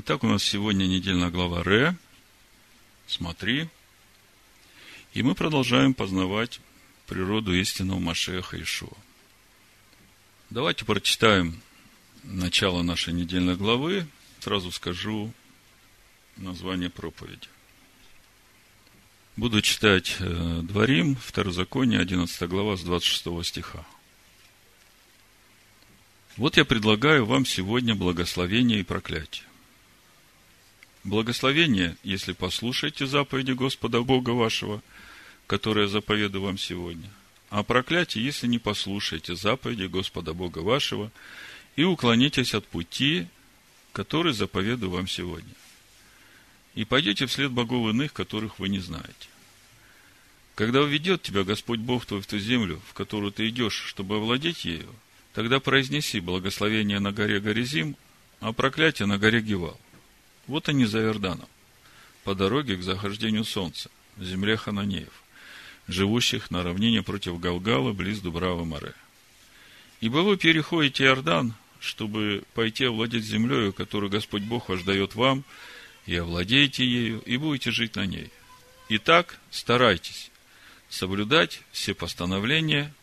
Итак, у нас сегодня недельная глава Ре. Смотри. И мы продолжаем познавать природу истинного Машеха Ишуа. Давайте прочитаем начало нашей недельной главы. Сразу скажу название проповеди. Буду читать э, Дворим, Второзаконие, 11 глава, с 26 стиха. Вот я предлагаю вам сегодня благословение и проклятие. Благословение, если послушаете заповеди Господа Бога вашего, которые заповедую вам сегодня. А проклятие, если не послушаете заповеди Господа Бога вашего и уклонитесь от пути, который заповедую вам сегодня. И пойдете вслед богов иных, которых вы не знаете. Когда уведет тебя Господь Бог твой в ту землю, в которую ты идешь, чтобы овладеть ею, тогда произнеси благословение на горе Горизим, а проклятие на горе Гевал. Вот они за Иорданом, по дороге к захождению солнца, в земле Хананеев, живущих на равнине против Галгала, близ Дубравы Море. Ибо вы переходите Иордан, чтобы пойти овладеть землею, которую Господь Бог ваш дает вам, и овладеете ею, и будете жить на ней. Итак, старайтесь соблюдать все постановления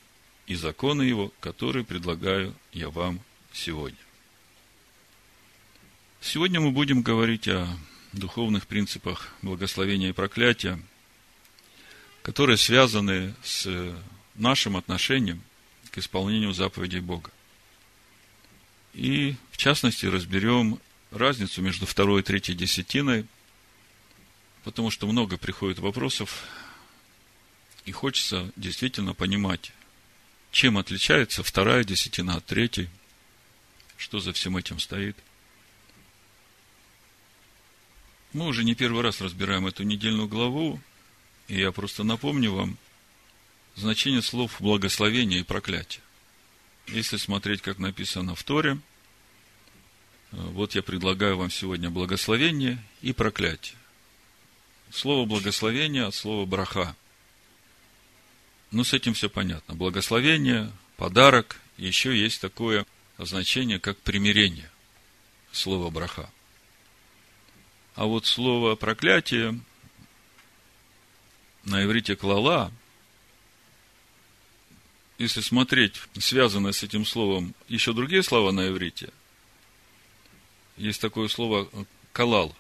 и законы Его, которые предлагаю я вам сегодня. Сегодня мы будем говорить о духовных принципах благословения и проклятия, которые связаны с нашим отношением к исполнению заповедей Бога. И, в частности, разберем разницу между второй и третьей десятиной, потому что много приходит вопросов, и хочется действительно понимать, чем отличается вторая десятина от третьей, что за всем этим стоит – Мы уже не первый раз разбираем эту недельную главу, и я просто напомню вам значение слов благословения и проклятия. Если смотреть, как написано в Торе, э, вот я предлагаю вам сегодня благословение и проклятие. Слово благословение от слова браха. Ну, с этим все понятно. Благословение, подарок, еще есть такое значение, как примирение. Слово браха. А вот слово проклятие на иврите клала, если смотреть, связано с этим словом еще другие слова на иврите, есть такое слово калал.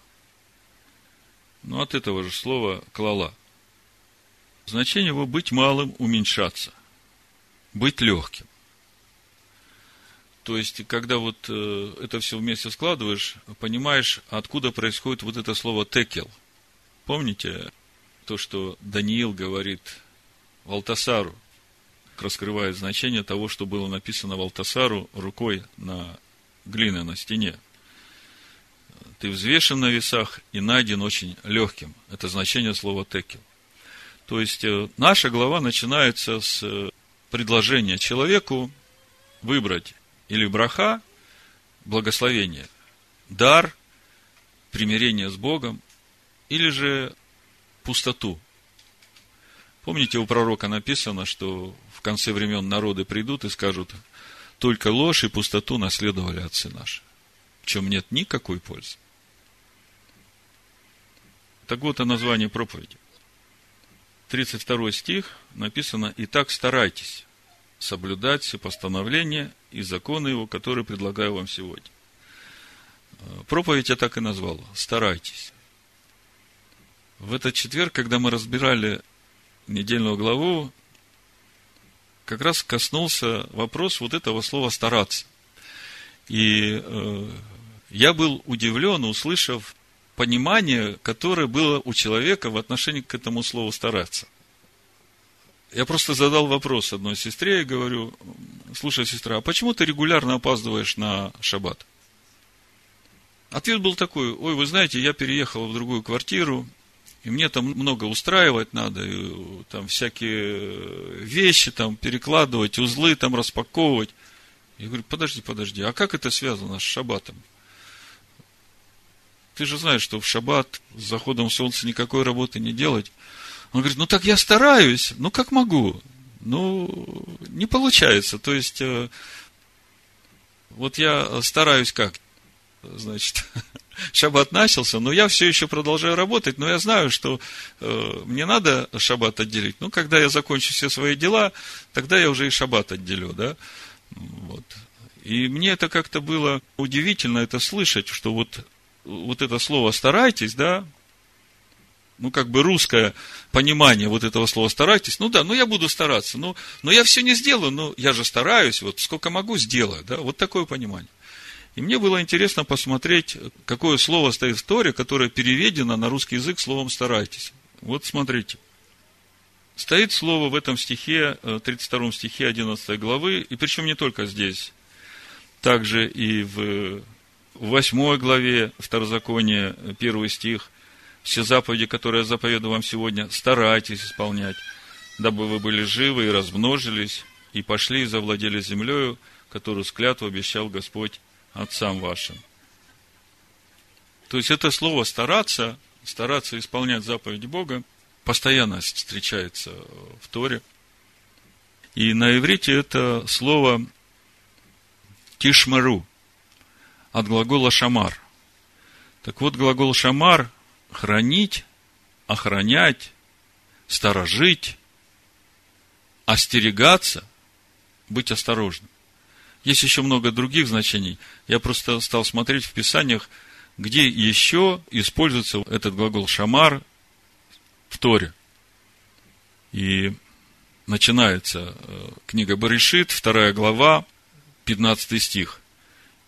Но от этого же слова клала. Значение его быть малым, уменьшаться, быть легким. То есть, когда вот э, это все вместе складываешь, понимаешь, откуда происходит вот это слово текел. Помните то, что Даниил говорит Валтасару, раскрывает значение того, что было написано Валтасару рукой на глине на стене. Ты взвешен на весах и найден очень легким. Это значение слова текел. То есть, э, наша глава начинается с э, предложения человеку выбрать или браха, благословение, дар, примирение с Богом, или же пустоту. Помните, у пророка написано, что в конце времен народы придут и скажут, только ложь и пустоту наследовали отцы наши, в чем нет никакой пользы. Так вот о названии проповеди. 32 стих написано «Итак, старайтесь соблюдать все постановления и законы его, которые предлагаю вам сегодня. Проповедь я так и назвал. Старайтесь. В этот четверг, когда мы разбирали недельную главу, как раз коснулся вопрос вот этого слова «стараться». И э, я был удивлен, услышав понимание, которое было у человека в отношении к этому слову «стараться». Я просто задал вопрос одной сестре и говорю, слушай, сестра, а почему ты регулярно опаздываешь на шаббат? Ответ был такой, ой, вы знаете, я переехал в другую квартиру, и мне там много устраивать надо, и там всякие вещи там перекладывать, узлы там распаковывать. Я говорю, подожди, подожди, а как это связано с шаббатом? Ты же знаешь, что в шаббат с заходом солнца никакой работы не делать. Он говорит, ну так я стараюсь, ну как могу? Ну, не получается. То есть, э, вот я стараюсь как? значит, шаббат начался, но я все еще продолжаю работать, но я знаю, что э, мне надо шаббат отделить. Ну, когда я закончу все свои дела, тогда я уже и шаббат отделю, да. Вот. И мне это как-то было удивительно это слышать, что вот, вот это слово «старайтесь», да, ну, как бы русское понимание вот этого слова «старайтесь», ну да, ну я буду стараться, ну, но я все не сделаю, но я же стараюсь, вот сколько могу, сделаю, да, вот такое понимание. И мне было интересно посмотреть, какое слово стоит в Торе, которое переведено на русский язык словом «старайтесь». Вот смотрите. Стоит слово в этом стихе, 32 э, стихе 11 главы, и причем не только здесь, также и в 8 главе Второзакония, первый стих, все заповеди, которые я заповедую вам сегодня, старайтесь исполнять, дабы вы были живы и размножились, и пошли и завладели землею, которую с обещал Господь отцам вашим. То есть это слово стараться, стараться исполнять заповеди Бога, постоянно встречается в Торе. И на иврите это слово тишмару от глагола шамар. Так вот, глагол шамар – хранить, охранять, сторожить, остерегаться, быть осторожным. Есть еще много других значений. Я просто стал смотреть в Писаниях, где еще используется этот глагол шамар в Торе. И начинается э, книга Баришит, вторая глава, 15 стих.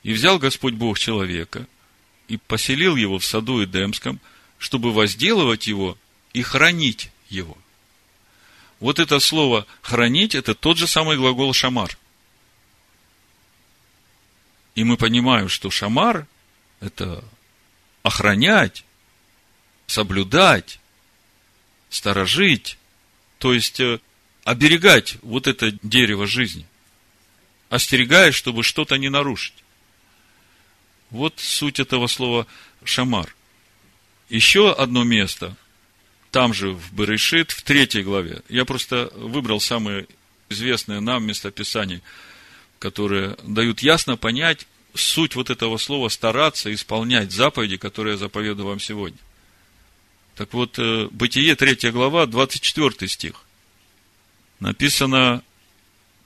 «И взял Господь Бог человека, и поселил его в саду Эдемском, чтобы возделывать его и хранить его». Вот это слово «хранить» – это тот же самый глагол «шамар». И мы понимаем, что шамар – это охранять, соблюдать, сторожить, то есть э, оберегать вот это дерево жизни, остерегая, чтобы что-то не нарушить. Вот суть этого слова шамар. Еще одно место, там же в Берешит, в третьей главе. Я просто выбрал самые известные нам местописания – которые дают ясно понять суть вот этого слова стараться исполнять заповеди, которые я заповедую вам сегодня. Так вот, э, Бытие, 3 глава, 24 стих. Написано,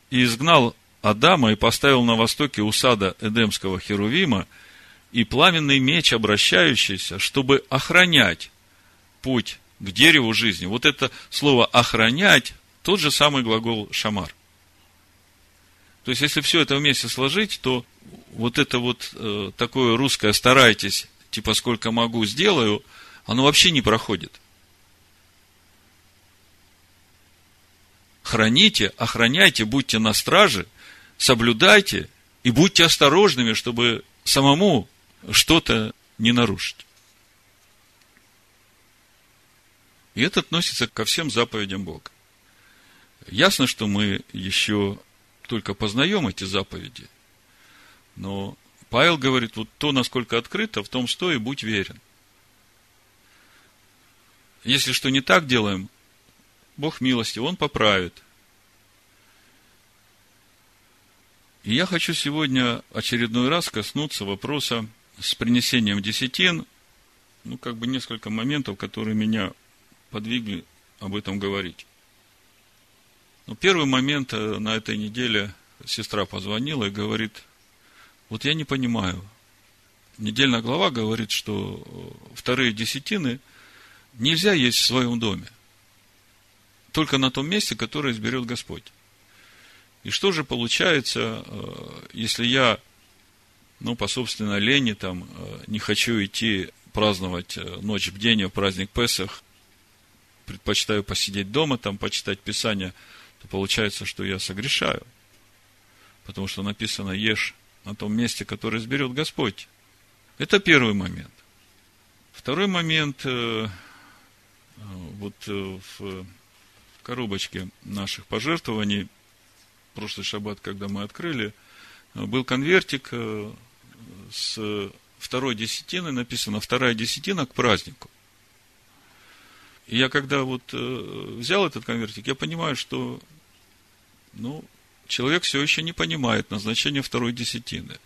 «И изгнал Адама и поставил на востоке усада Эдемского Херувима и пламенный меч, обращающийся, чтобы охранять путь к дереву жизни». Вот это слово «охранять» тот же самый глагол «шамар». То есть, если все это вместе сложить, то вот это вот э, такое русское «старайтесь», типа «сколько могу, сделаю», оно вообще не проходит. Храните, охраняйте, будьте на страже, соблюдайте и будьте осторожными, чтобы самому что-то не нарушить. И это относится ко всем заповедям Бога. Ясно, что мы еще только познаем эти заповеди. Но Павел говорит, вот то, насколько открыто, в том стой и будь верен. Если что не так делаем, Бог милости, Он поправит. И я хочу сегодня очередной раз коснуться вопроса с принесением десятин, ну, как бы несколько моментов, которые меня подвигли об этом говорить. Ну, первый момент э, на этой неделе сестра позвонила и говорит, вот я не понимаю. Недельная глава говорит, что э, вторые десятины нельзя есть в своем доме. Только на том месте, которое изберет Господь. И что же получается, э, если я, ну, по собственной лени, там, не хочу идти праздновать ночь бдения, праздник Песах, предпочитаю посидеть дома, там, почитать Писание – то получается, что я согрешаю. Потому что написано «Ешь на том месте, которое изберет Господь». Это первый момент. Второй момент, э, вот э, в коробочке наших пожертвований, прошлый шаббат, когда мы открыли, был конвертик э, с второй десятины, написано «Вторая десятина к празднику». И я когда вот э, взял этот конвертик, я понимаю, что ну, человек все еще не понимает назначение второй десятины.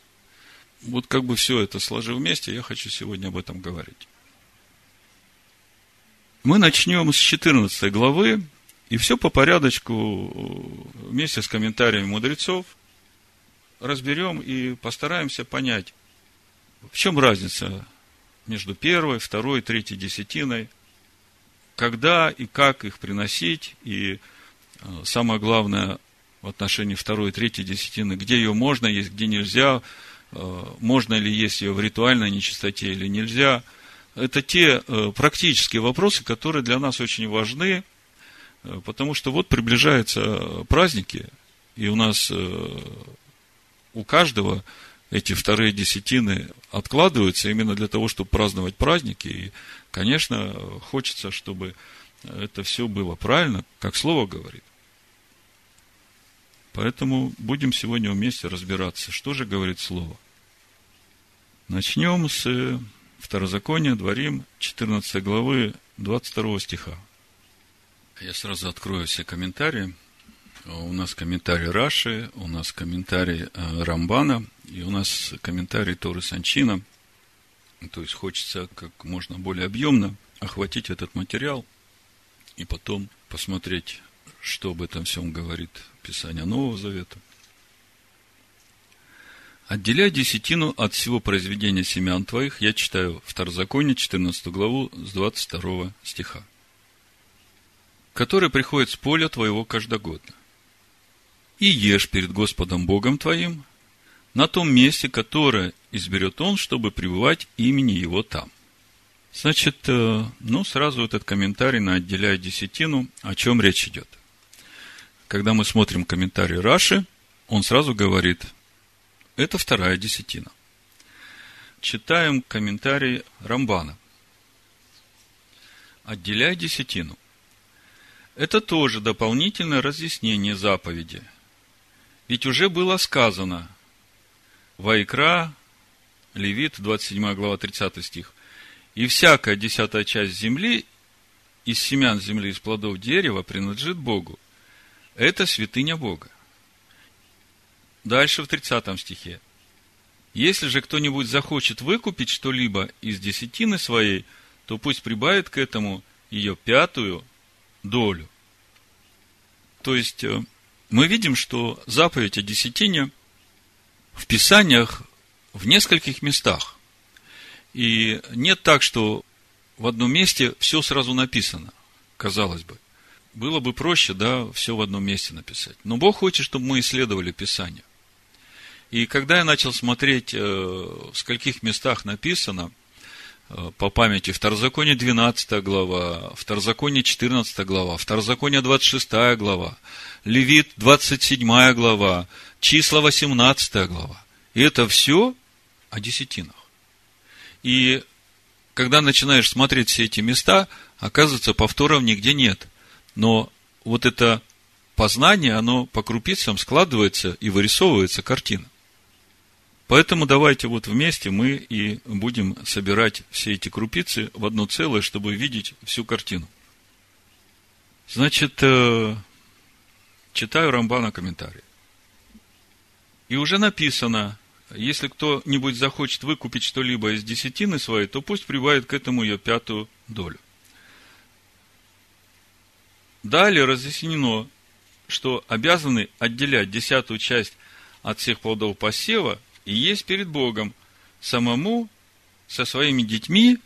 вот как бы все это сложив вместе, я хочу сегодня об этом говорить. Мы начнем с 14 главы, и все по порядочку вместе с комментариями мудрецов разберем и постараемся понять, в чем разница между первой, второй, третьей десятиной, когда и как их приносить, и э, самое главное в отношении второй третьей десятины, где ее можно есть, где нельзя, э, можно ли есть ее в ритуальной нечистоте или нельзя. Это те э, практические вопросы, которые для нас очень важны, потому что вот приближаются праздники, и у нас у каждого эти вторые десятины откладываются именно для того, чтобы праздновать праздники. И, конечно, хочется, чтобы это все было правильно, как Слово говорит. Поэтому будем сегодня вместе разбираться, что же говорит Слово. Начнем с Второзакония, Дворим, 14 главы, 22 стиха. Я сразу открою все комментарии. У нас комментарий Раши, у нас комментарий э, Рамбана, и у нас комментарий Торы Санчина. То есть хочется как можно более объемно охватить этот материал и потом посмотреть, что об этом всем говорит Писание Нового Завета. Отделяй десятину от всего произведения семян твоих, я читаю Второзаконие, 14 главу, с 22 стиха, который приходит с поля твоего каждогодно и ешь перед Господом Богом твоим на том месте, которое изберет Он, чтобы пребывать имени Его там. Значит, э, ну, сразу этот комментарий на отделяя десятину, о чем речь идет. Когда мы смотрим комментарий Раши, он сразу говорит, это вторая десятина. Читаем комментарий Рамбана. Отделяй десятину. Это тоже дополнительное разъяснение заповеди – ведь уже было сказано, Вайкра, Левит, 27 глава, 30 стих, и всякая десятая часть земли из семян земли, из плодов дерева принадлежит Богу. Это святыня Бога. Дальше в 30 стихе. Если же кто-нибудь захочет выкупить что-либо из десятины своей, то пусть прибавит к этому ее пятую долю. То есть, э, мы видим, что заповедь о десятине в Писаниях в нескольких местах. И нет так, что в одном месте все сразу написано, казалось бы. Было бы проще, да, все в одном месте написать. Но Бог хочет, чтобы мы исследовали Писание. И когда я начал смотреть, э, в скольких местах написано – Э, по памяти Второзаконие 12 глава, Второзаконие 14 глава, Второзаконие 26 глава, Левит 27 глава, числа 18 глава. И это все о десятинах. И когда начинаешь смотреть все эти места, оказывается, повторов нигде нет. Но вот это познание, оно по крупицам складывается и вырисовывается картина. Поэтому давайте вот вместе мы и будем собирать все эти крупицы в одно целое, чтобы видеть всю картину. Значит, э, читаю Рамбана комментарий. И уже написано, если кто-нибудь захочет выкупить что-либо из десятины своей, то пусть прибавит к этому ее пятую долю. Далее разъяснено, что обязаны отделять десятую часть от всех плодов посева и есть перед Богом самому со своими детьми,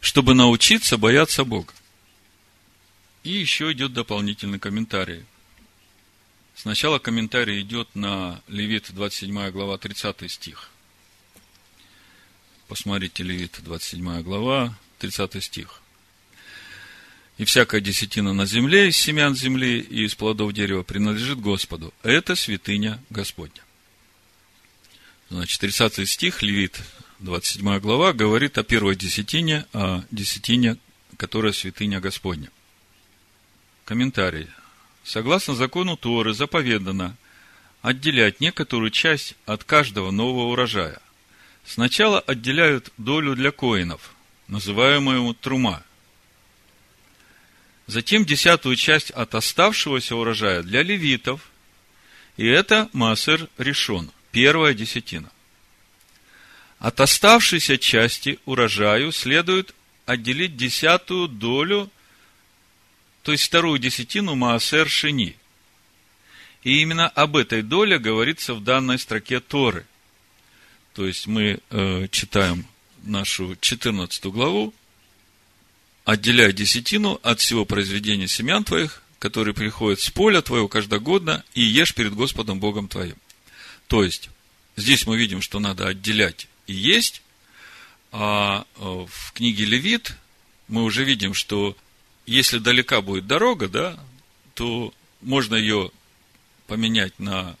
чтобы научиться бояться Бога. И еще идет дополнительный комментарий. Сначала комментарий идет на Левит 27 глава 30 стих. Посмотрите, Левит 27 глава 30 стих. И всякая десятина на земле из семян земли и из плодов дерева принадлежит Господу. Это святыня Господня. Значит, 30 стих, Левит, 27 глава, говорит о первой десятине, о десятине, которая святыня Господня. Комментарий. Согласно закону Торы заповедано отделять некоторую часть от каждого нового урожая. Сначала отделяют долю для коинов, называемую трума. Затем десятую часть от оставшегося урожая для левитов, и это массер решен – первая десятина. От оставшейся части урожаю следует отделить десятую долю, то есть вторую десятину Маасер Шини. И именно об этой доле говорится в данной строке Торы. То есть мы э, читаем нашу 14 главу, отделяй десятину от всего произведения семян твоих, которые приходят с поля твоего каждогодно, и ешь перед Господом Богом твоим. То есть, здесь мы видим, что надо отделять и есть, а э, в книге Левит мы уже видим, что если далека будет дорога, да, то можно ее поменять на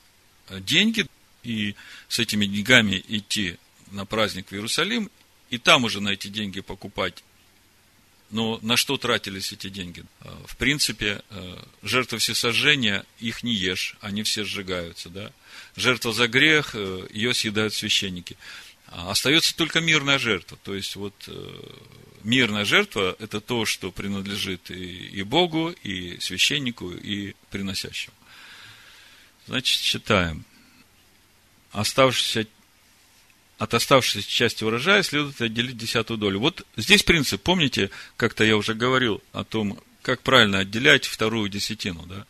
деньги и с этими деньгами идти на праздник в Иерусалим, и там уже на эти деньги покупать. Но на что тратились эти деньги? Э, в принципе, э, жертвы всесожжения, их не ешь, они все сжигаются, да. Жертва за грех, ее съедают священники. А остается только мирная жертва. То есть, вот э, мирная жертва – это то, что принадлежит и, и Богу, и священнику, и приносящему. Значит, читаем. Оставшийся, от оставшейся части урожая следует отделить десятую долю. Вот здесь принцип, помните, как-то я уже говорил о том, как правильно отделять вторую десятину, да?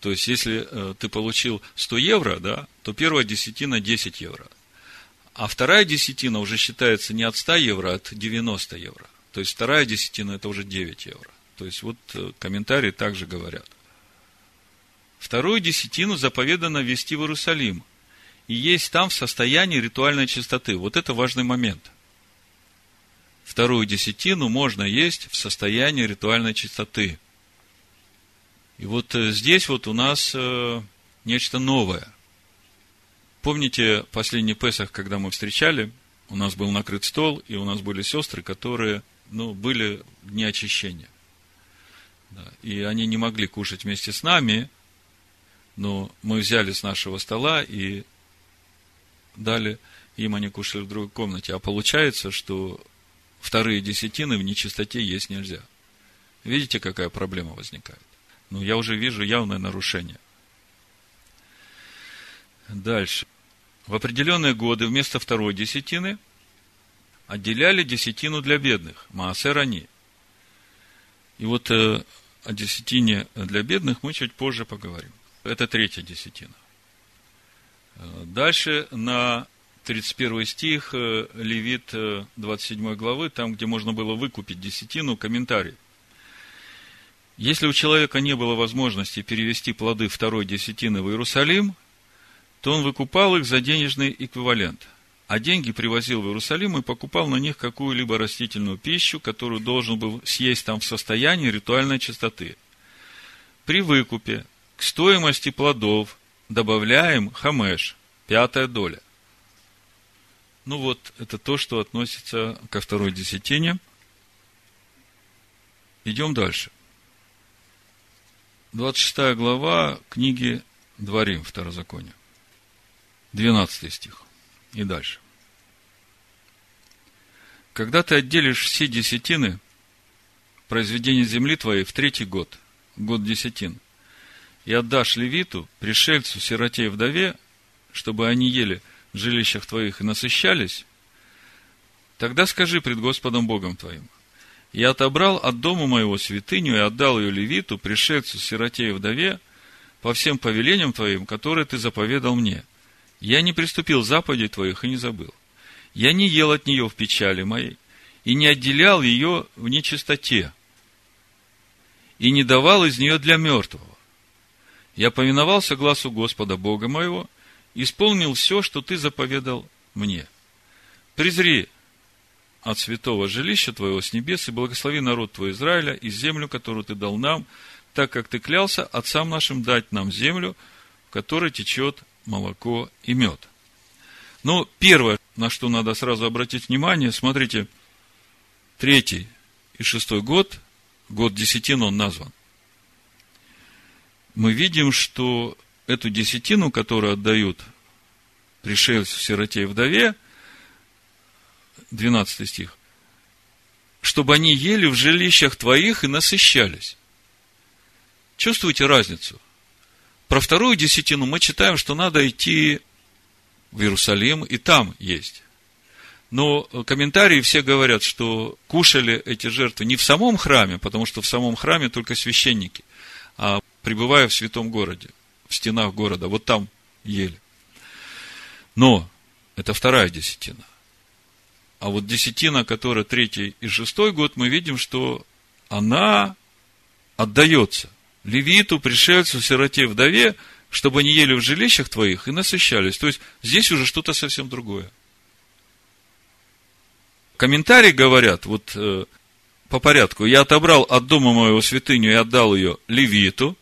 То есть, если э, ты получил 100 евро, да, то первая десятина 10 евро – а вторая десятина уже считается не от 100 евро, а от 90 евро. То есть вторая десятина это уже 9 евро. То есть вот э, комментарии также говорят. Вторую десятину заповедано вести в Иерусалим. И есть там в состоянии ритуальной чистоты. Вот это важный момент. Вторую десятину можно есть в состоянии ритуальной чистоты. И вот э, здесь вот у нас э, нечто новое – Помните последний Песах, когда мы встречали, у нас был накрыт стол, и у нас были сестры, которые, ну, были дни очищения. Да, и они не могли кушать вместе с нами, но мы взяли с нашего стола и дали им, они кушали в другой комнате. А получается, что вторые десятины в нечистоте есть нельзя. Видите, какая проблема возникает? Ну, я уже вижу явное нарушение. Дальше. В определенные годы вместо второй десятины отделяли десятину для бедных, Маасер они. И вот э, о десятине для бедных мы чуть позже поговорим. Это третья десятина. Э, дальше на 31 стих э, Левит 27 главы, там, где можно было выкупить десятину, комментарий. Если у человека не было возможности перевести плоды второй десятины в Иерусалим – то он выкупал их за денежный эквивалент, а деньги привозил в Иерусалим и покупал на них какую-либо растительную пищу, которую должен был съесть там в состоянии ритуальной чистоты. При выкупе к стоимости плодов добавляем хамеш, пятая доля. Ну вот, это то, что относится ко второй десятине. Идем дальше. 26 глава книги Дворим, Второзакония. 12 стих. И дальше. Когда ты отделишь все десятины произведения земли твоей в третий год, год десятин, и отдашь левиту, пришельцу, сироте и вдове, чтобы они ели в жилищах твоих и насыщались, тогда скажи пред Господом Богом твоим, я отобрал от дома моего святыню и отдал ее левиту, пришельцу, сироте и вдове, по всем повелениям твоим, которые ты заповедал мне – я не приступил заповедей твоих и не забыл. Я не ел от нее в печали моей, и не отделял ее в нечистоте, и не давал из нее для мертвого. Я повиновался глазу Господа Бога моего, исполнил все, что ты заповедал мне. Презри от святого жилища твоего с небес и благослови народ твой Израиля и землю, которую ты дал нам, так как ты клялся отцам нашим дать нам землю, в которой течет молоко и мед. Но первое, на что надо сразу обратить внимание, смотрите, третий и шестой год, год десятин он назван. Мы видим, что эту десятину, которую отдают пришельцу, сироте и вдове, 12 стих, чтобы они ели в жилищах твоих и насыщались. Чувствуете разницу? Про вторую десятину мы читаем, что надо идти в Иерусалим, и там есть. Но комментарии все говорят, что кушали эти жертвы не в самом храме, потому что в самом храме только священники, а пребывая в святом городе, в стенах города, вот там ели. Но это вторая десятина. А вот десятина, которая третий и шестой год, мы видим, что она отдается левиту, пришельцу, сироте, вдове, чтобы они ели в жилищах твоих и насыщались. То есть, здесь уже что-то совсем другое. Комментарии говорят, вот э, по порядку, я отобрал от дома моего святыню и отдал ее левиту,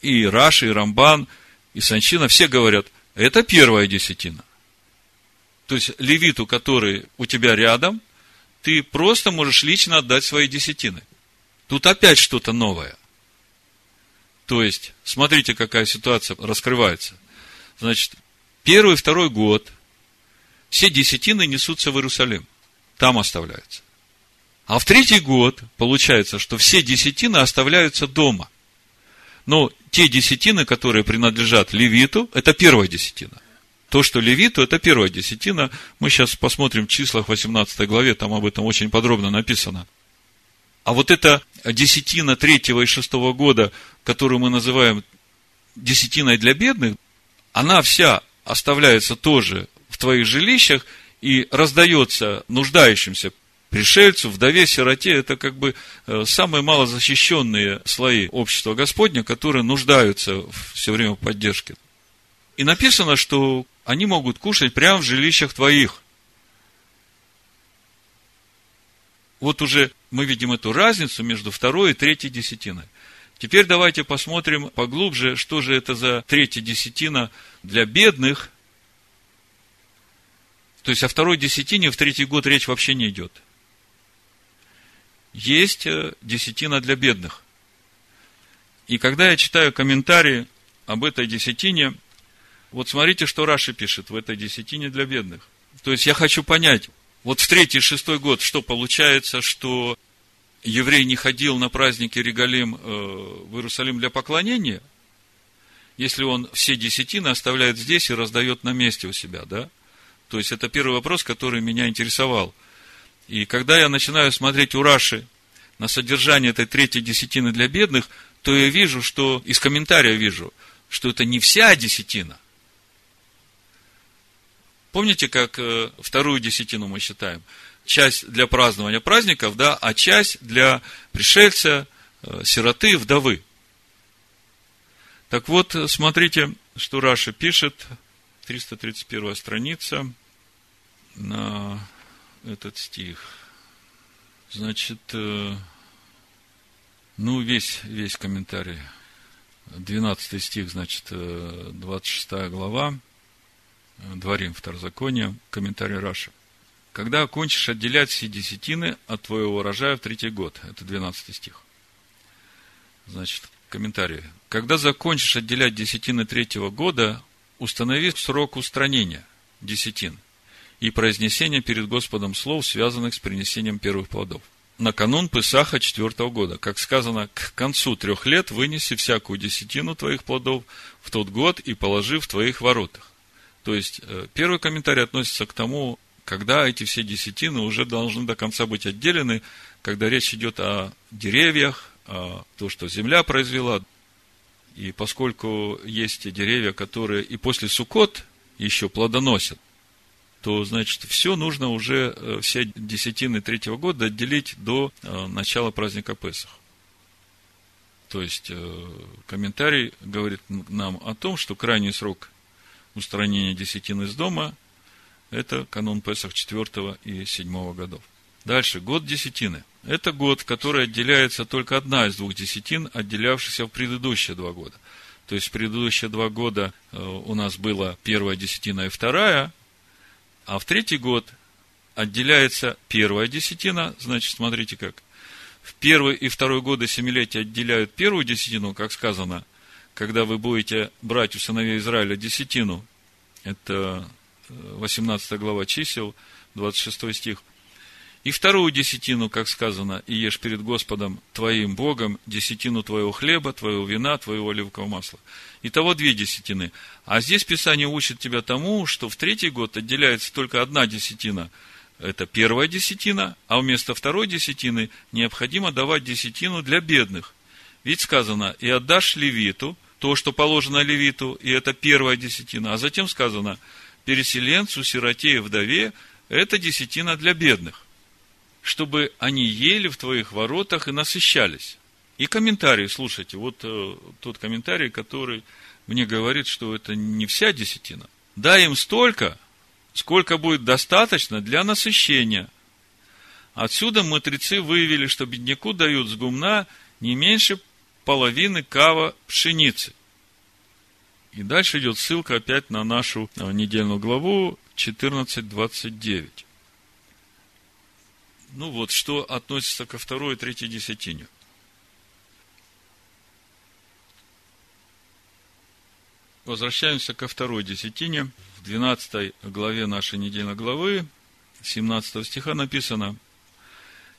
и Раши, и Рамбан, и Санчина, все говорят, это первая десятина. То есть, левиту, который у тебя рядом, ты просто можешь лично отдать свои десятины. Тут опять что-то новое. То есть, смотрите, какая ситуация раскрывается. Значит, первый, второй год все десятины несутся в Иерусалим. Там оставляются. А в третий год получается, что все десятины оставляются дома. Но те десятины, которые принадлежат левиту, это первая десятина. То, что левиту, это первая десятина. Мы сейчас посмотрим в числах 18 главе, там об этом очень подробно написано. А вот эта десятина третьего и шестого года, которую мы называем десятиной для бедных, она вся оставляется тоже в твоих жилищах и раздается нуждающимся пришельцу, вдове, сироте. Это как бы э, самые малозащищенные слои общества Господня, которые нуждаются все время в поддержке. И написано, что они могут кушать прямо в жилищах твоих. Вот уже мы видим эту разницу между второй и третьей десятиной. Теперь давайте посмотрим поглубже, что же это за третья десятина для бедных. То есть о второй десятине в третий год речь вообще не идет. Есть э, десятина для бедных. И когда я читаю комментарии об этой десятине, вот смотрите, что Раши пишет в этой десятине для бедных. То есть я хочу понять, вот в третий, шестой год, что получается, что еврей не ходил на праздники Регалим э, в Иерусалим для поклонения, если он все десятины оставляет здесь и раздает на месте у себя, да? То есть, это первый вопрос, который меня интересовал. И когда я начинаю смотреть у Раши на содержание этой третьей десятины для бедных, то я вижу, что, из комментария вижу, что это не вся десятина, Помните, как э, вторую десятину мы считаем? Часть для празднования праздников, да, а часть для пришельца, э, сироты, вдовы. Так вот, смотрите, что Раша пишет, 331 страница, на этот стих. Значит, э, ну, весь, весь комментарий. 12 стих, значит, 26 глава. Дворим Второзакония, комментарий Раши. Когда окончишь отделять все десятины от твоего урожая в третий год. Это 12 стих. Значит, комментарий. Когда закончишь отделять десятины третьего года, установи срок устранения десятин и произнесения перед Господом слов, связанных с принесением первых плодов. На канун Песаха четвертого года, как сказано, к концу трех лет вынеси всякую десятину твоих плодов в тот год и положи в твоих воротах. То есть, э, первый комментарий относится к тому, когда эти все десятины уже должны до конца быть отделены, когда речь идет о деревьях, о том, что земля произвела. И поскольку есть деревья, которые и после Сукот еще плодоносят, то, значит, все нужно уже, э, все десятины третьего года отделить до э, начала праздника Песах. То есть, комментарий говорит нам о том, что крайний срок устранение десятин из дома, это канун Песах 4 и 7 годов. Дальше, год десятины. Это год, в который отделяется только одна из двух десятин, отделявшихся в предыдущие два года. То есть, в предыдущие два года э, у нас была первая десятина и вторая, а в третий год отделяется первая десятина, значит, смотрите как. В первый и второй годы семилетия отделяют первую десятину, как сказано, когда вы будете брать у сыновей Израиля десятину, это 18 э, глава чисел, 26 стих, И вторую десятину, как сказано, и ешь перед Господом твоим Богом десятину твоего хлеба, твоего вина, твоего оливкового масла. Итого две десятины. А здесь Писание учит тебя тому, что в третий год отделяется только одна десятина. Это первая десятина, а вместо второй десятины необходимо давать десятину для бедных. Ведь сказано, и отдашь левиту, то, что положено левиту, и это первая десятина. А затем сказано, переселенцу, сироте и вдове, это десятина для бедных чтобы они ели в твоих воротах и насыщались. И комментарий, слушайте, вот э, тот комментарий, который мне говорит, что это не вся десятина. Дай им столько, сколько будет достаточно для насыщения. Отсюда мудрецы выявили, что бедняку дают с гумна не меньше половины кава пшеницы. И дальше идет ссылка опять на нашу э, недельную главу 14.29. Ну вот, что относится ко второй и третьей десятине. Возвращаемся ко второй десятине. В 12 главе нашей недельной главы, 17 стиха написано,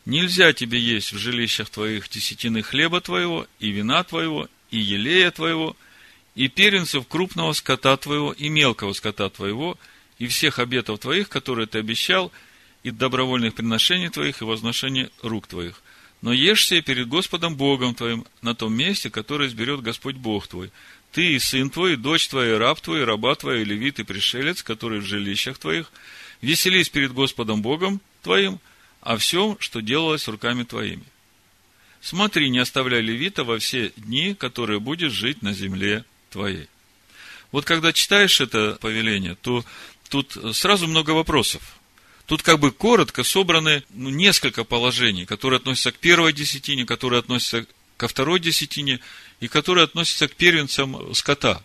«Нельзя тебе есть в жилищах твоих десятины хлеба твоего, и вина твоего, и елея твоего, и первенцев крупного скота твоего, и мелкого скота твоего, и всех обетов твоих, которые ты обещал, и добровольных приношений твоих, и возношения рук твоих. Но ешь себе перед Господом Богом твоим на том месте, которое изберет Господь Бог твой. Ты и сын твой, и дочь твоя, и раб твой, и раба твоя, и левит, и пришелец, который в жилищах твоих. Веселись перед Господом Богом твоим о всем, что делалось руками твоими. Смотри, не оставляй левита во все дни, которые будешь жить на земле твоей. Вот когда читаешь это повеление, то тут сразу много вопросов. Тут как бы коротко собраны ну, несколько положений, которые относятся к первой десятине, которые относятся ко второй десятине и которые относятся к первенцам скота.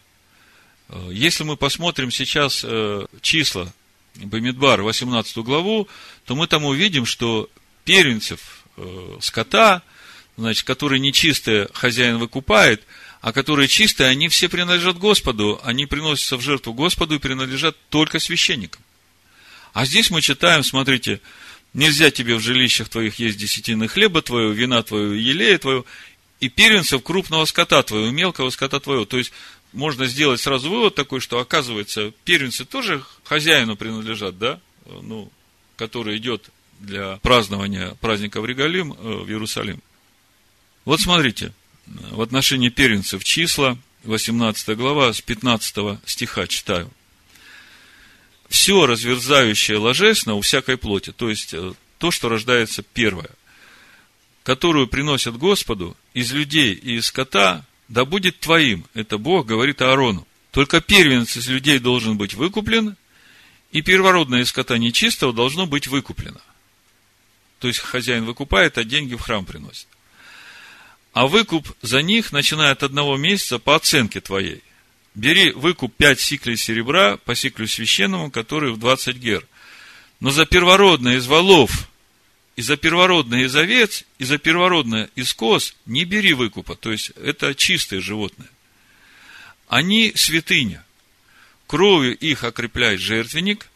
Э, если мы посмотрим сейчас э, числа Бамидбар, 18 главу, то мы там увидим, что первенцев э, скота, значит, которые нечистые хозяин выкупает, а которые чистые, они все принадлежат Господу, они приносятся в жертву Господу и принадлежат только священникам. А здесь мы читаем, смотрите, нельзя тебе в жилищах твоих есть десятины хлеба твоего, вина твоего, елея твоего, и первенцев крупного скота твоего, мелкого скота твоего. То есть, можно сделать сразу вывод такой, что, оказывается, первенцы тоже хозяину принадлежат, да, ну, который идет для празднования праздника в Регалим э, в Иерусалим. Вот смотрите, в отношении первенцев числа, 18 глава, с 15 стиха читаю все разверзающее ложесно у всякой плоти, то есть э, то, что рождается первое, которую приносят Господу из людей и из скота, да будет твоим. Это Бог говорит Аарону. Только первенец из людей должен быть выкуплен, и первородное из скота нечистого должно быть выкуплено. То есть хозяин выкупает, а деньги в храм приносит. А выкуп за них начиная от одного месяца по оценке твоей бери выкуп пять сиклей серебра по сиклю священному, который в 20 гер. Но за первородное из волов, и за первородное из овец, и за первородное из коз не бери выкупа. То есть, это чистые животные. Они святыня. Кровью их окрепляет жертвенник,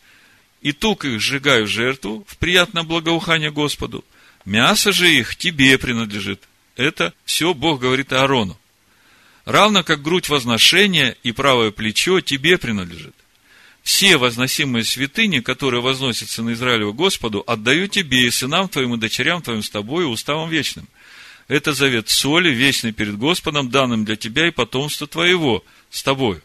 и тук их сжигаю жертву в приятное благоухание Господу. Мясо же их тебе принадлежит. Это все Бог говорит Аарону равно как грудь возношения и правое плечо тебе принадлежит. Все возносимые святыни, которые возносятся на Израилеву Господу, отдаю тебе и сынам твоим и дочерям твоим с тобой и уставом вечным. Это завет соли, вечный перед Господом, данным для тебя и потомства твоего, с тобою.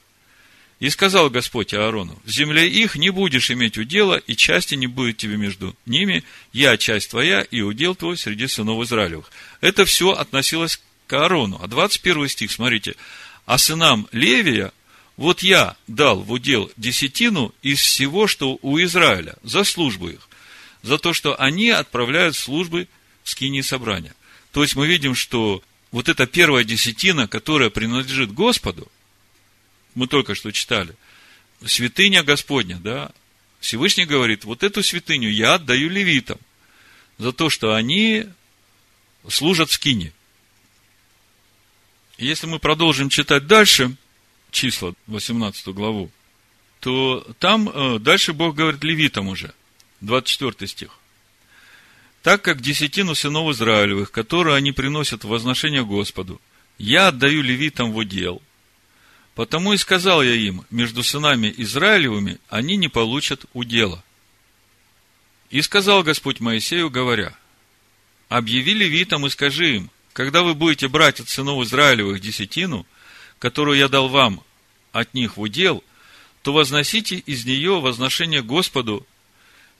И сказал Господь Аарону, в земле их не будешь иметь удела, и части не будет тебе между ними, я часть твоя, и удел твой среди сынов Израилевых. Это все относилось к Аарону. А 21 стих, смотрите. А сынам Левия, вот я дал в удел десятину из всего, что у Израиля, за службу их, за то, что они отправляют службы в скинии собрания. То есть мы видим, что вот эта первая десятина, которая принадлежит Господу, мы только что читали, святыня Господня, да, Всевышний говорит, вот эту святыню я отдаю левитам, за то, что они служат в скине. Если мы продолжим читать дальше, числа, 18 главу, то там э, дальше Бог говорит левитам уже, 24 стих. Так как десятину сынов Израилевых, которые они приносят в возношение Господу, я отдаю левитам в удел. Потому и сказал я им, между сынами Израилевыми они не получат удела. И сказал Господь Моисею, говоря, объяви левитам и скажи им, когда вы будете брать от сынов Израилевых десятину, которую я дал вам от них в удел, то возносите из нее возношение Господу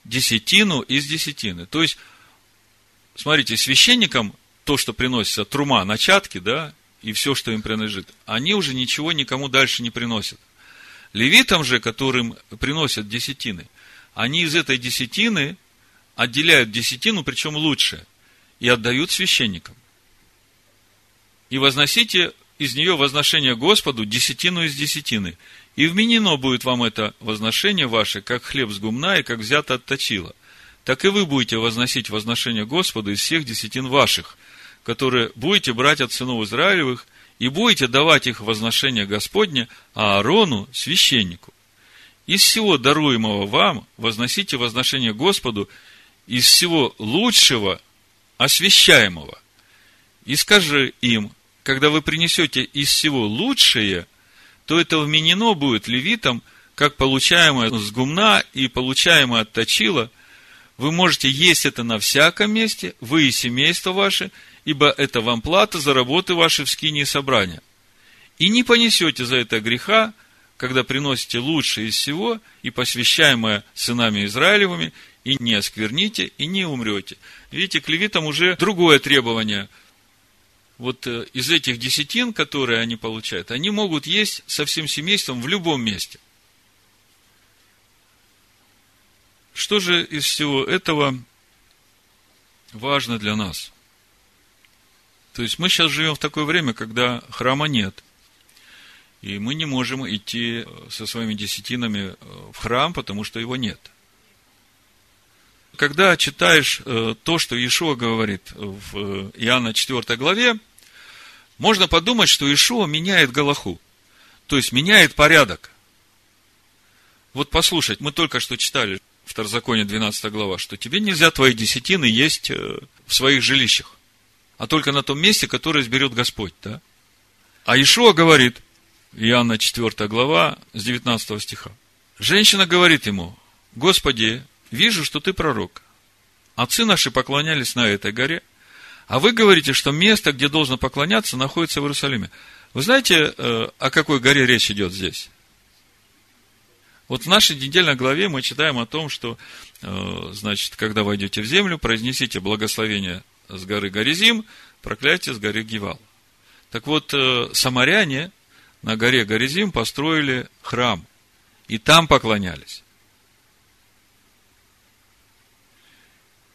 десятину из десятины. То есть, смотрите, священникам то, что приносится, трума, начатки, да, и все, что им принадлежит, они уже ничего никому дальше не приносят. Левитам же, которым приносят десятины, они из этой десятины отделяют десятину, причем лучше, и отдают священникам. И возносите из нее возношение Господу десятину из десятины. И вменено будет вам это возношение ваше, как хлеб с гумна и как взято от точила. Так и вы будете возносить возношение Господу из всех десятин ваших, которые будете брать от сынов Израилевых, и будете давать их возношение Господне Аарону, священнику. Из всего даруемого вам возносите возношение Господу из всего лучшего, освящаемого. И скажи им, когда вы принесете из всего лучшее, то это вменено будет левитам, как получаемое с гумна и получаемое от точила. Вы можете есть это на всяком месте, вы и семейство ваше, ибо это вам плата за работы ваши в скине собрания. И не понесете за это греха, когда приносите лучшее из всего и посвящаемое сынами Израилевыми, и не оскверните, и не умрете. Видите, к левитам уже другое требование – вот э, из этих десятин, которые они получают, они могут есть со всем семейством в любом месте. Что же из всего этого важно для нас? То есть мы сейчас живем в такое время, когда храма нет. И мы не можем идти э, со своими десятинами э, в храм, потому что его нет. Когда читаешь то, что Иешуа говорит в Иоанна 4 главе, можно подумать, что Ишуа меняет Галаху. То есть, меняет порядок. Вот послушать, мы только что читали в Второзаконе 12 глава, что тебе нельзя твои десятины есть э, в своих жилищах, а только на том месте, которое изберет Господь. Да? А Ишуа говорит, Иоанна 4 глава, с 19 стиха. Женщина говорит ему, Господи, вижу, что ты пророк. Отцы наши поклонялись на этой горе – а вы говорите, что место, где должно поклоняться, находится в Иерусалиме. Вы знаете, э, о какой горе речь идет здесь? Вот в нашей недельной главе мы читаем о том, что, э, значит, когда войдете в землю, произнесите благословение с горы Горизим, проклятие с горы Гивал. Так вот, э, самаряне на горе Горизим построили храм, и там поклонялись.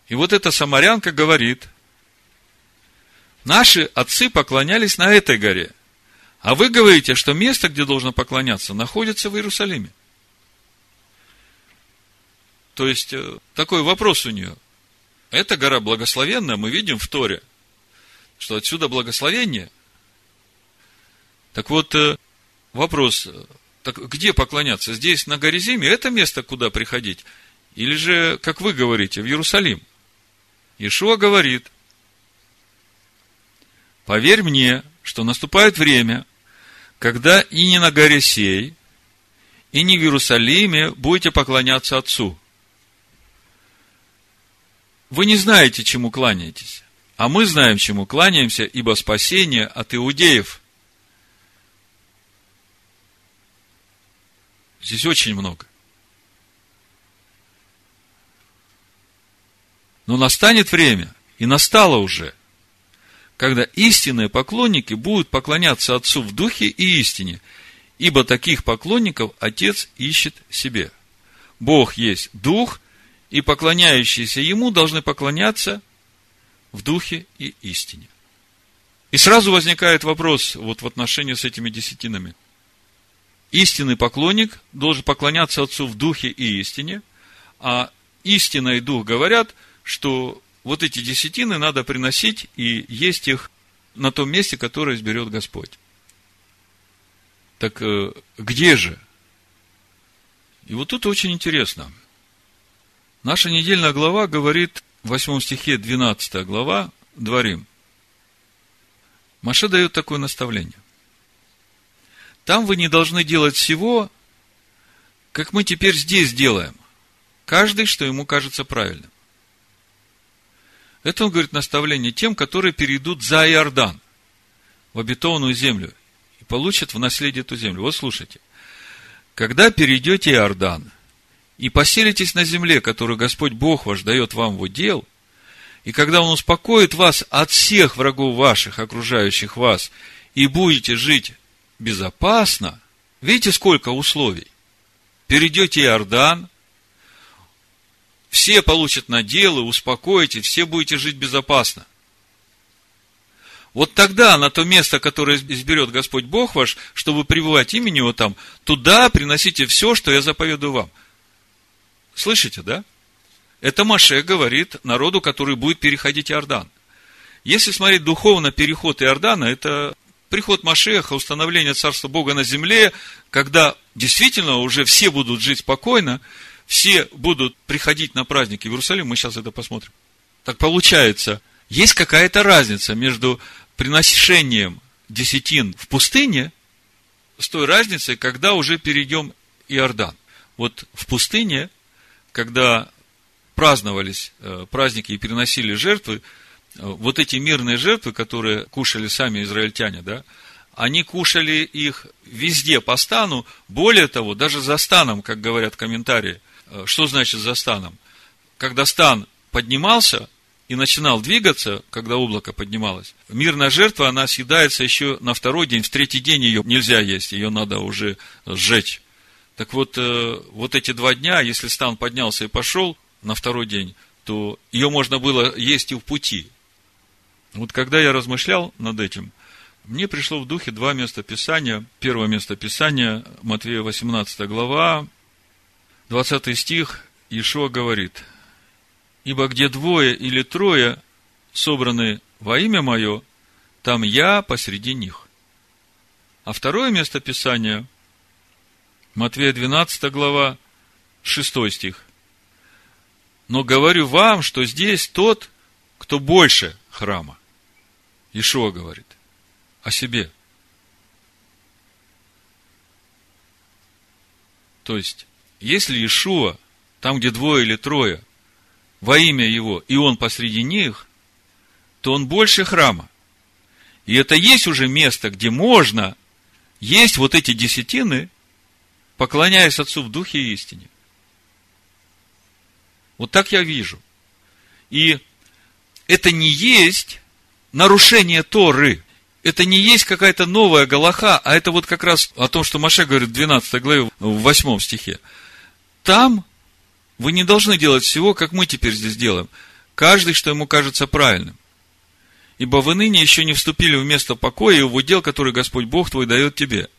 И вот эта самарянка говорит, Наши отцы поклонялись на этой горе. А вы говорите, что место, где должно поклоняться, находится в Иерусалиме. То есть, э, такой вопрос у нее. Эта гора благословенная, мы видим в Торе, что отсюда благословение. Так вот, э, вопрос, э, так где поклоняться? Здесь, на горе Зиме, это место, куда приходить? Или же, как вы говорите, в Иерусалим? Ишуа говорит, Поверь мне, что наступает время, когда и не на горе сей, и не в Иерусалиме будете поклоняться Отцу. Вы не знаете, чему кланяетесь, а мы знаем, чему кланяемся, ибо спасение от иудеев. Здесь очень много. Но настанет время, и настало уже – когда истинные поклонники будут поклоняться Отцу в духе и истине, ибо таких поклонников Отец ищет себе. Бог есть Дух, и поклоняющиеся Ему должны поклоняться в духе и истине. И сразу возникает вопрос вот в отношении с этими десятинами. Истинный поклонник должен поклоняться Отцу в духе и истине, а истина и дух говорят, что вот эти десятины надо приносить и есть их на том месте, которое изберет Господь. Так э, где же? И вот тут очень интересно. Наша недельная глава говорит в 8 стихе 12 глава Дворим. Маше дает такое наставление. Там вы не должны делать всего, как мы теперь здесь делаем. Каждый, что ему кажется правильным. Это он говорит наставление тем, которые перейдут за Иордан в обетованную землю и получат в наследие эту землю. Вот слушайте. Когда перейдете Иордан и поселитесь на земле, которую Господь Бог ваш дает вам в удел, и когда Он успокоит вас от всех врагов ваших, окружающих вас, и будете жить безопасно, видите, сколько условий. Перейдете Иордан, все получат наделы, успокоите, все будете жить безопасно. Вот тогда на то место, которое изберет Господь Бог ваш, чтобы пребывать имени Его там, туда приносите все, что я заповедую вам. Слышите, да? Это Маше говорит народу, который будет переходить Иордан. Если смотреть духовно переход Иордана, это приход Машеха, установление Царства Бога на земле, когда действительно уже все будут жить спокойно, все будут приходить на праздники в Иерусалим, мы сейчас это посмотрим. Так получается, есть какая-то разница между приношением десятин в пустыне с той разницей, когда уже перейдем Иордан. Вот в пустыне, когда праздновались э, праздники и переносили жертвы, э, вот эти мирные жертвы, которые кушали сами израильтяне, да, они кушали их везде по стану, более того, даже за станом, как говорят комментарии – что значит за станом? Когда стан поднимался и начинал двигаться, когда облако поднималось, мирная жертва, она съедается еще на второй день, в третий день ее нельзя есть, ее надо уже сжечь. Так вот, э, вот эти два дня, если стан поднялся и пошел на второй день, то ее можно было есть и в пути. Вот когда я размышлял над этим, мне пришло в духе два места Писания. Первое место Писания, Матвея 18 глава, 20 стих, Ишуа говорит, «Ибо где двое или трое собраны во имя мое, там я посреди них». А второе место Писания, Матвея 12 глава, 6 стих. «Но говорю вам, что здесь тот, кто больше храма». Ишуа говорит о себе. То есть, если Иешуа, там, где двое или трое, во имя Его, и Он посреди них, то Он больше храма. И это есть уже место, где можно есть вот эти десятины, поклоняясь Отцу в Духе и истине. Вот так я вижу. И это не есть нарушение Торы. Это не есть какая-то новая Галаха, а это вот как раз о том, что Маше говорит в 12 главе, в 8 стихе там вы не должны делать всего, как мы теперь здесь делаем. Каждый, что ему кажется правильным. Ибо вы ныне еще не вступили в место покоя и в удел, который Господь Бог твой дает тебе.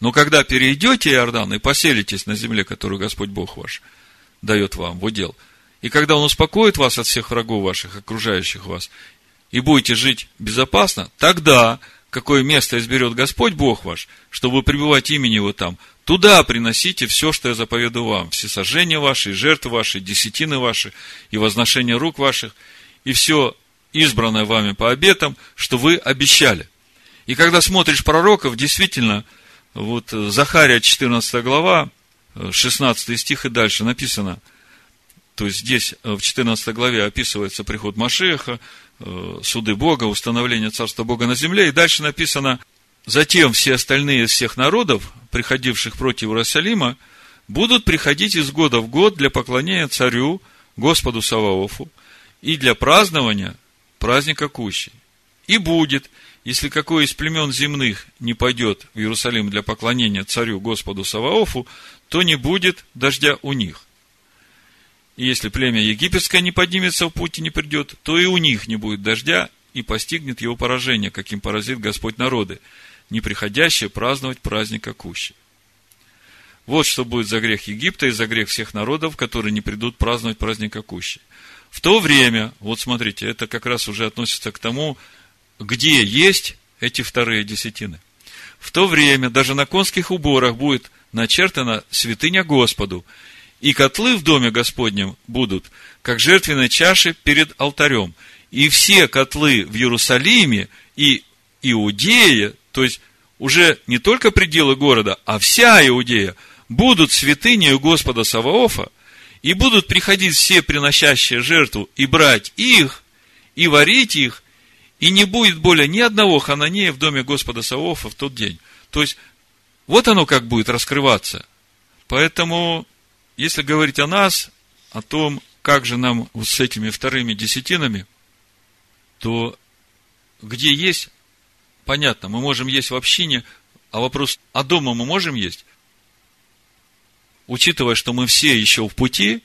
Но когда перейдете Иордан и поселитесь на земле, которую Господь Бог ваш дает вам в удел, и когда Он успокоит вас от всех врагов ваших, окружающих вас, и будете жить безопасно, тогда какое место изберет Господь Бог ваш, чтобы пребывать имени Его там, туда приносите все, что я заповеду вам, все сожжения ваши, и жертвы ваши, десятины ваши, и возношения рук ваших, и все избранное вами по обетам, что вы обещали. И когда смотришь пророков, действительно, вот Захария 14 глава, 16 стих и дальше написано, то есть здесь в 14 главе описывается приход Машеха, Э, суды Бога, установление Царства Бога на земле. И дальше написано, затем все остальные из всех народов, приходивших против Иерусалима, будут приходить из года в год для поклонения царю, Господу Саваофу, и для празднования праздника Кущи. И будет, если какой из племен земных не пойдет в Иерусалим для поклонения царю Господу Саваофу, то не будет дождя у них. И если племя египетское не поднимется в путь и не придет, то и у них не будет дождя, и постигнет его поражение, каким поразит Господь народы, не приходящие праздновать праздник Акущи. Вот что будет за грех Египта и за грех всех народов, которые не придут праздновать праздник Акущи. В то время, вот смотрите, это как раз уже относится к тому, где есть эти вторые десятины. В то время даже на конских уборах будет начертана святыня Господу, И котлы в доме Господнем будут, как жертвенные чаши перед алтарем. И все котлы в Иерусалиме и Иудее, то есть уже не только пределы города, а вся Иудея, будут святыней у Господа Саваофа, и будут приходить все приносящие жертву и брать их, и варить их, и не будет более ни одного хананея в доме Господа Саваофа в тот день. То есть, вот оно как будет раскрываться. Поэтому, если говорить о нас, о том, как же нам вот с этими вторыми десятинами, то где есть, понятно, мы можем есть в общине, а вопрос, а дома мы можем есть? Учитывая, что мы все еще в пути,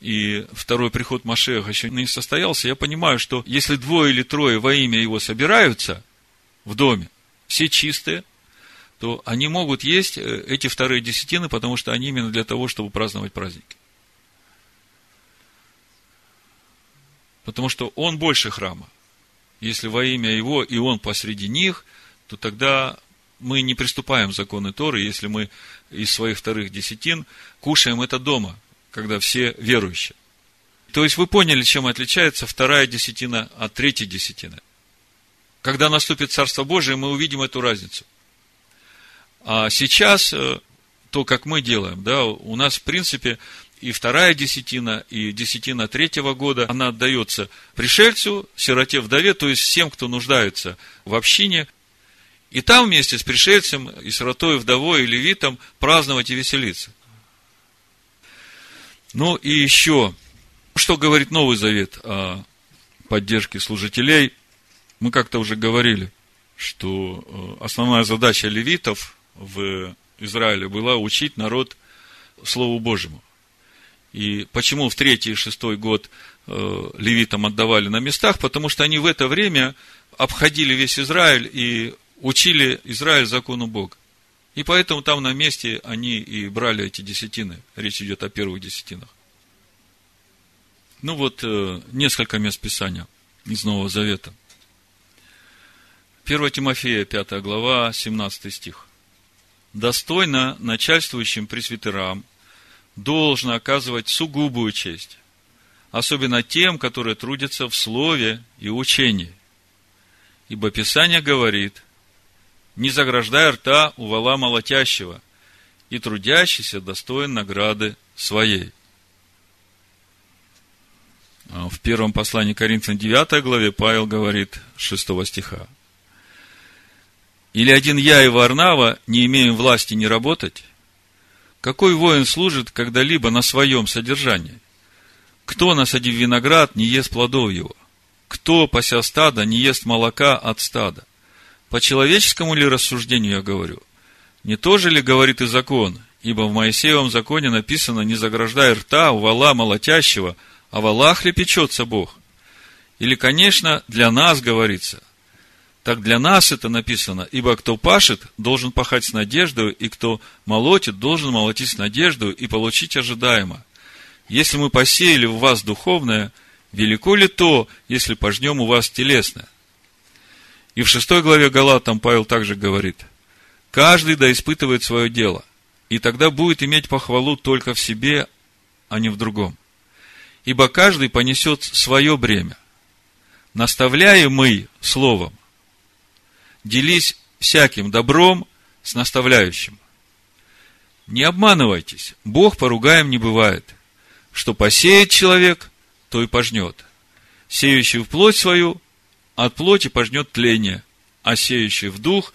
и второй приход Машеха еще не состоялся, я понимаю, что если двое или трое во имя его собираются в доме, все чистые, то они могут есть э, эти вторые десятины, потому что они именно для того, чтобы праздновать праздники. Потому что он больше храма. Если во имя его и он посреди них, то тогда мы не приступаем законы Торы, если мы из своих вторых десятин кушаем это дома, когда все верующие. То есть вы поняли, чем отличается вторая десятина от третьей десятины. Когда наступит Царство Божие, мы увидим эту разницу. А сейчас э, то, как мы делаем, да, у нас, в принципе, и вторая десятина, и десятина третьего года, она отдается пришельцу, сироте, вдове, то есть всем, кто нуждается в общине, и там вместе с пришельцем, и сиротой, вдовой, и левитом праздновать и веселиться. Ну и еще, что говорит Новый Завет о поддержке служителей? Мы как-то уже говорили, что э, основная задача левитов в Израиле была учить народ Слову Божьему. И почему в третий и шестой год э, левитам отдавали на местах? Потому что они в это время обходили весь Израиль и учили Израиль закону Бога. И поэтому там на месте они и брали эти десятины. Речь идет о первых десятинах. Ну вот, э, несколько мест Писания из Нового Завета. 1 Тимофея, 5 глава, 17 стих. «Достойно начальствующим пресвитерам должно оказывать сугубую честь, особенно тем, которые трудятся в слове и учении. Ибо Писание говорит – не заграждай рта у вала молотящего, и трудящийся достоин награды своей. А в первом послании Коринфянам 9 главе Павел говорит 6 стиха. Или один я и Варнава не имеем власти не работать? Какой воин служит когда-либо на своем содержании? Кто, насадив виноград, не ест плодов его? Кто, пася стада, не ест молока от стада? По человеческому ли рассуждению я говорю? Не то же ли говорит и закон? Ибо в Моисеевом законе написано, не заграждай рта у вала молотящего, а валах ли печется Бог? Или, конечно, для нас говорится. Так для нас это написано, ибо кто пашет, должен пахать с надеждой, и кто молотит, должен молотить с надеждой и получить ожидаемо. Если мы посеяли в вас духовное, велико ли то, если пожнем у вас телесное? И в шестой главе Галатам Павел также говорит, каждый да испытывает свое дело, и тогда будет иметь похвалу только в себе, а не в другом. Ибо каждый понесет свое бремя. Наставляемый словом, делись всяким добром с наставляющим. Не обманывайтесь, Бог поругаем не бывает. Что посеет человек, то и пожнет. Сеющий в плоть свою от плоти пожнет тление, а сеющий в дух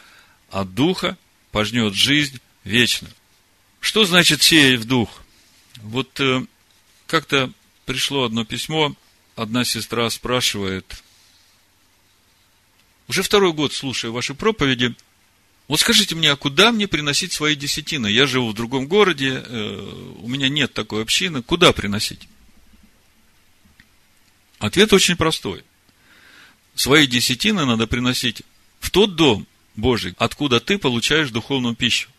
от духа пожнет жизнь вечную. Что значит сеять в дух? Вот э, как-то пришло одно письмо, одна сестра спрашивает, уже второй год слушаю ваши проповеди, вот скажите мне, а куда мне приносить свои десятины? Я живу в другом городе, э, у меня нет такой общины, куда приносить? Ответ очень простой свои десятины надо приносить в тот дом Божий, откуда ты получаешь духовную пищу.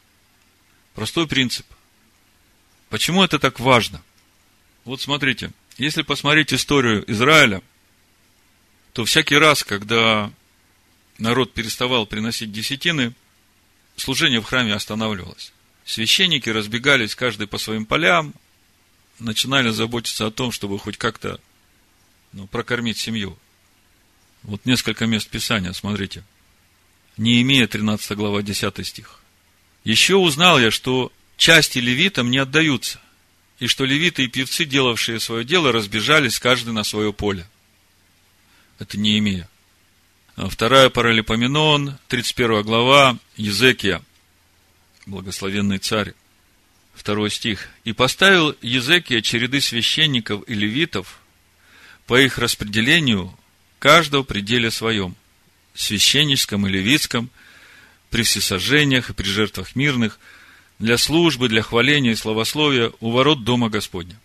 Простой принцип. Почему это так важно? Вот смотрите, если посмотреть историю Израиля, то всякий раз, когда народ переставал приносить десятины, служение в храме останавливалось. Священники разбегались каждый по своим полям, начинали заботиться о том, чтобы хоть как-то ну, прокормить семью. Вот несколько мест Писания, смотрите. Неемия, 13 глава, 10 стих. Еще узнал я, что части левитам не отдаются, и что левиты и певцы, делавшие свое дело, разбежались каждый на свое поле. Это Неемия. А вторая паралипоменон, 31 глава, Езекия, благословенный царь. Второй стих. «И поставил Езекия череды священников и левитов по их распределению каждого пределе своем, священническом и левитском, при всесожжениях и при жертвах мирных, для службы, для хваления и славословия у ворот Дома Господня.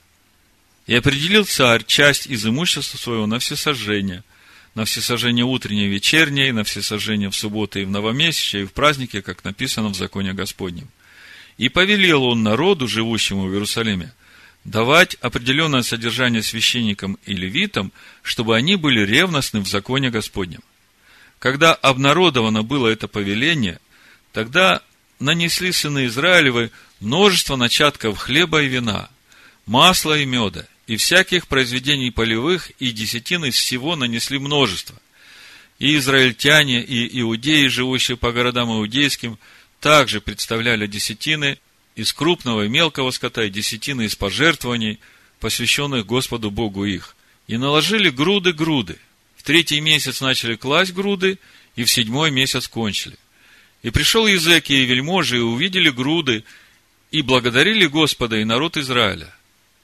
И определил царь часть из имущества своего на всесожжение, на всесожжение утреннее и вечернее, на всесожжение в субботу и в новомесячие, и в празднике, как написано в законе Господнем. И повелел он народу, живущему в Иерусалиме, давать определенное содержание священникам и левитам, чтобы они были ревностны в законе Господнем. Когда обнародовано было это повеление, тогда нанесли сыны Израилевы множество начатков хлеба и вина, масла и меда, и всяких произведений полевых, и десятин из всего нанесли множество. И израильтяне, и иудеи, живущие по городам иудейским, также представляли десятины из крупного и мелкого скота, и десятины из пожертвований, посвященных Господу Богу их. И наложили груды-груды. В третий месяц начали класть груды, и в седьмой месяц кончили. И пришел Языки и вельможи, и увидели груды, и благодарили Господа и народ Израиля.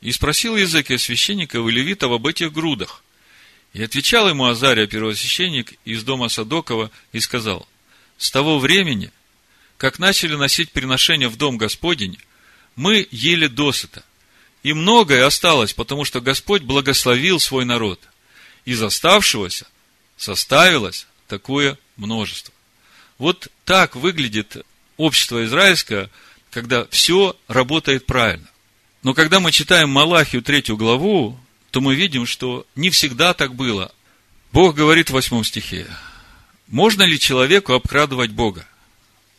И спросил Языки священников и левитов об этих грудах. И отвечал ему Азария, первосвященник из дома Садокова, и сказал, с того времени – как начали носить приношения в дом Господень, мы ели досыта. И многое осталось, потому что Господь благословил свой народ. Из оставшегося составилось такое множество. Вот так выглядит общество израильское, когда все работает правильно. Но когда мы читаем Малахию третью главу, то мы видим, что не всегда так было. Бог говорит в восьмом стихе, можно ли человеку обкрадывать Бога?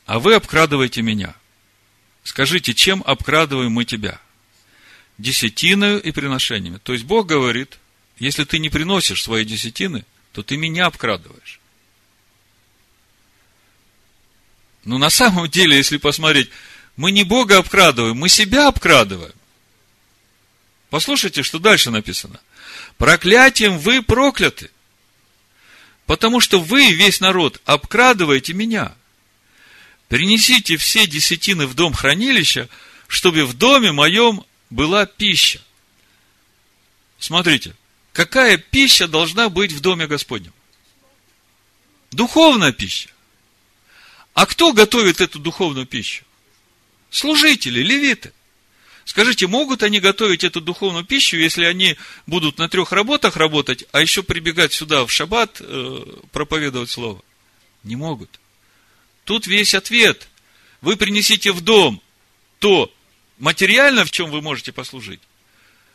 а вы обкрадываете меня. Скажите, чем обкрадываем мы тебя? Десятиною и приношениями. То есть Бог говорит, если ты не приносишь свои десятины, то ты меня обкрадываешь. Но на самом деле, если посмотреть, мы не Бога обкрадываем, мы себя обкрадываем. Послушайте, что дальше написано. Проклятием вы прокляты, потому что вы, весь народ, обкрадываете меня – Принесите все десятины в дом хранилища, чтобы в доме моем была пища. Смотрите, какая пища должна быть в доме Господнем? Духовная пища. А кто готовит эту духовную пищу? Служители, левиты. Скажите, могут они готовить эту духовную пищу, если они будут на трех работах работать, а еще прибегать сюда в шаббат, э, проповедовать слово? Не могут. Тут весь ответ. Вы принесите в дом то материально, в чем вы можете послужить.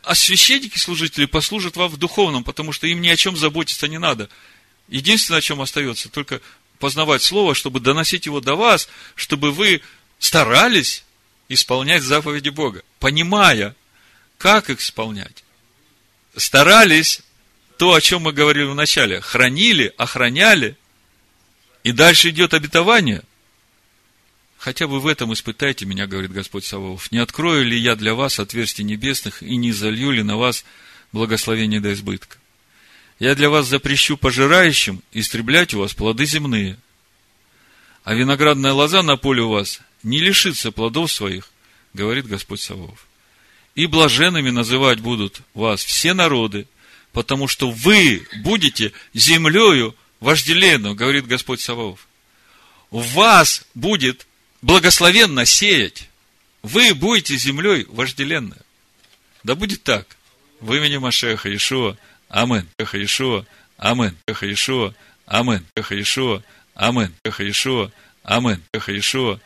А священники, служители послужат вам в духовном, потому что им ни о чем заботиться не надо. Единственное, о чем остается, только познавать Слово, чтобы доносить его до вас, чтобы вы старались исполнять заповеди Бога, понимая, как их исполнять. Старались то, о чем мы говорили в начале, хранили, охраняли, и дальше идет обетование. Хотя бы в этом испытайте меня, говорит Господь Саваоф. Не открою ли я для вас отверстий небесных и не залью ли на вас благословение до избытка? Я для вас запрещу пожирающим истреблять у вас плоды земные. А виноградная лоза на поле у вас не лишится плодов своих, говорит Господь Саваоф. И блаженными называть будут вас все народы, потому что вы будете землею вожделенную, говорит Господь Саваоф. Вас будет благословенно сеять. Вы будете землей вожделенной. Да будет так. В имени Машеха Ишуа. Амин. Ишуа. Амин. Ишуа. Амин. Ишуа. Амин. Ишуа. Амин. Ишуа.